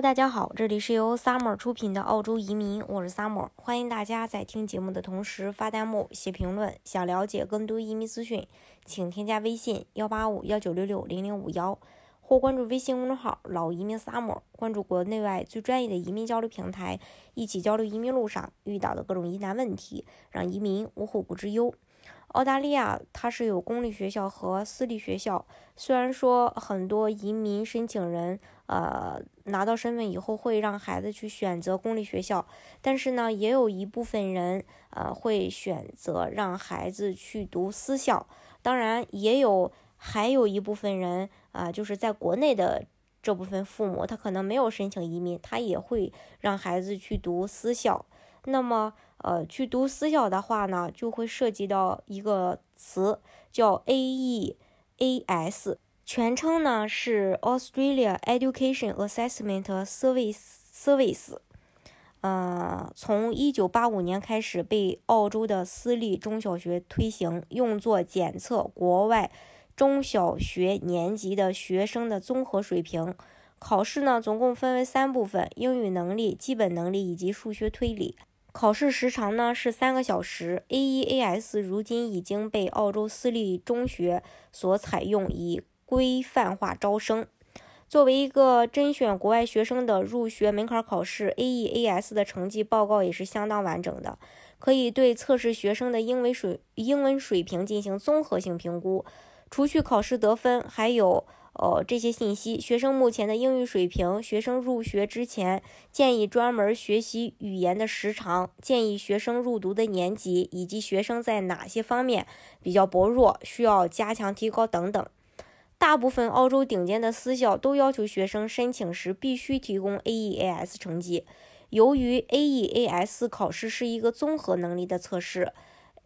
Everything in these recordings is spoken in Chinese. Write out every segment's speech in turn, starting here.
大家好，这里是由 Summer 出品的澳洲移民，我是 Summer，欢迎大家在听节目的同时发弹幕、写评论。想了解更多移民资讯，请添加微信幺八五幺九六六零零五幺，或关注微信公众号“老移民 Summer”，关注国内外最专业的移民交流平台，一起交流移民路上遇到的各种疑难问题，让移民无后顾之忧。澳大利亚它是有公立学校和私立学校，虽然说很多移民申请人呃拿到身份以后会让孩子去选择公立学校，但是呢，也有一部分人呃会选择让孩子去读私校，当然也有还有一部分人啊，就是在国内的这部分父母，他可能没有申请移民，他也会让孩子去读私校。那么，呃，去读私校的话呢，就会涉及到一个词叫 AEAS，全称呢是 Australia Education Assessment Service Service。呃，从一九八五年开始被澳洲的私立中小学推行，用作检测国外中小学年级的学生的综合水平。考试呢，总共分为三部分：英语能力、基本能力以及数学推理。考试时长呢是三个小时。AEAS 如今已经被澳洲私立中学所采用，以规范化招生。作为一个甄选国外学生的入学门槛考试，AEAS 的成绩报告也是相当完整的，可以对测试学生的英文水英文水平进行综合性评估。除去考试得分，还有。哦，这些信息，学生目前的英语水平，学生入学之前建议专门学习语言的时长，建议学生入读的年级，以及学生在哪些方面比较薄弱，需要加强提高等等。大部分澳洲顶尖的私校都要求学生申请时必须提供 AEAS 成绩。由于 AEAS 考试是一个综合能力的测试，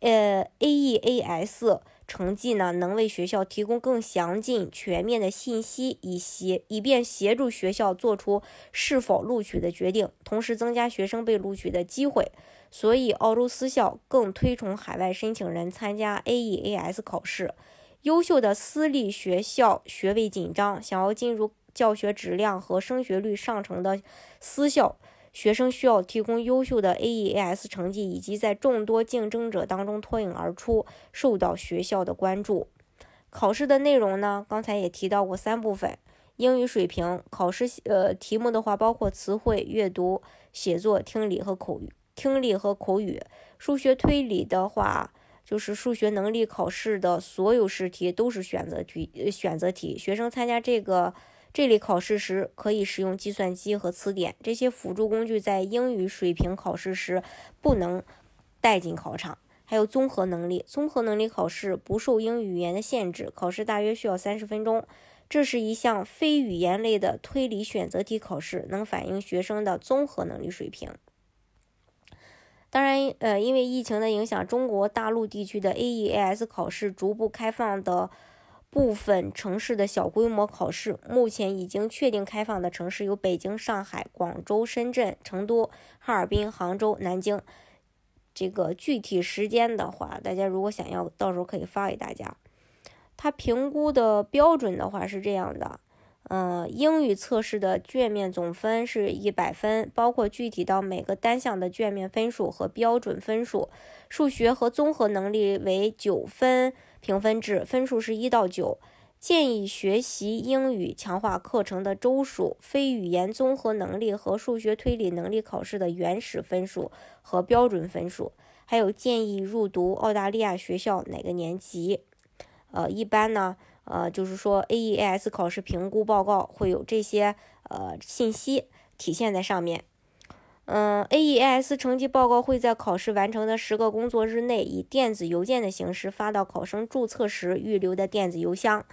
呃，AEAS。成绩呢，能为学校提供更详尽、全面的信息，以协以便协助学校做出是否录取的决定，同时增加学生被录取的机会。所以，澳洲私校更推崇海外申请人参加 AEAS 考试。优秀的私立学校学位紧张，想要进入教学质量和升学率上乘的私校。学生需要提供优秀的 AEAS 成绩，以及在众多竞争者当中脱颖而出，受到学校的关注。考试的内容呢？刚才也提到过三部分：英语水平考试，呃，题目的话包括词汇、阅读、写作、听力和口语。听力和口语。数学推理的话，就是数学能力考试的所有试题都是选择题，选择题。学生参加这个。这里考试时可以使用计算机和词典，这些辅助工具在英语水平考试时不能带进考场。还有综合能力，综合能力考试不受英语语言的限制，考试大约需要三十分钟。这是一项非语言类的推理选择题考试，能反映学生的综合能力水平。当然，呃，因为疫情的影响，中国大陆地区的 AEAS 考试逐步开放的。部分城市的小规模考试，目前已经确定开放的城市有北京、上海、广州、深圳、成都、哈尔滨、杭州、南京。这个具体时间的话，大家如果想要，到时候可以发给大家。它评估的标准的话是这样的，嗯，英语测试的卷面总分是一百分，包括具体到每个单项的卷面分数和标准分数。数学和综合能力为九分。评分制分数是一到九，建议学习英语强化课程的周数，非语言综合能力和数学推理能力考试的原始分数和标准分数，还有建议入读澳大利亚学校哪个年级。呃，一般呢，呃，就是说 AEAS 考试评估报告会有这些呃信息体现在上面。嗯，AEAS 成绩报告会在考试完成的十个工作日内，以电子邮件的形式发到考生注册时预留的电子邮箱。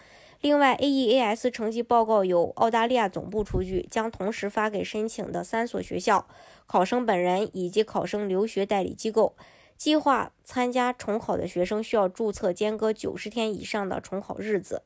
另外，AEAS 成绩报告由澳大利亚总部出具，将同时发给申请的三所学校、考生本人以及考生留学代理机构。计划参加重考的学生需要注册间隔九十天以上的重考日子。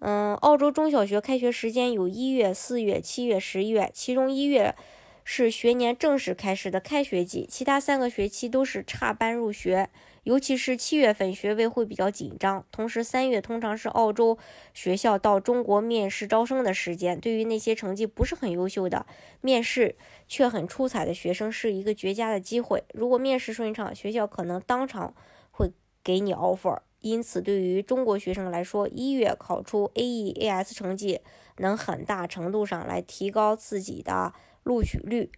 嗯，澳洲中小学开学时间有一月、四月、七月、十一月，其中一月。是学年正式开始的开学季，其他三个学期都是插班入学。尤其是七月份学位会比较紧张，同时三月通常是澳洲学校到中国面试招生的时间。对于那些成绩不是很优秀的，面试却很出彩的学生，是一个绝佳的机会。如果面试顺畅，学校可能当场会给你 offer。因此，对于中国学生来说，一月考出 AEAS 成绩，能很大程度上来提高自己的录取率。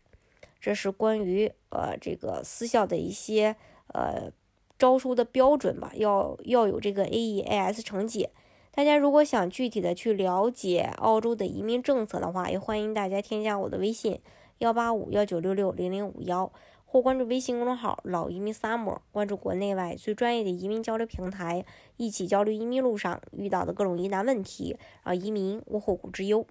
这是关于呃这个私校的一些呃。招收的标准吧，要要有这个 AEAS 成绩。大家如果想具体的去了解澳洲的移民政策的话，也欢迎大家添加我的微信幺八五幺九六六零零五幺，或关注微信公众号“老移民 summer”，关注国内外最专业的移民交流平台，一起交流移民路上遇到的各种疑难问题，让移民无后顾之忧。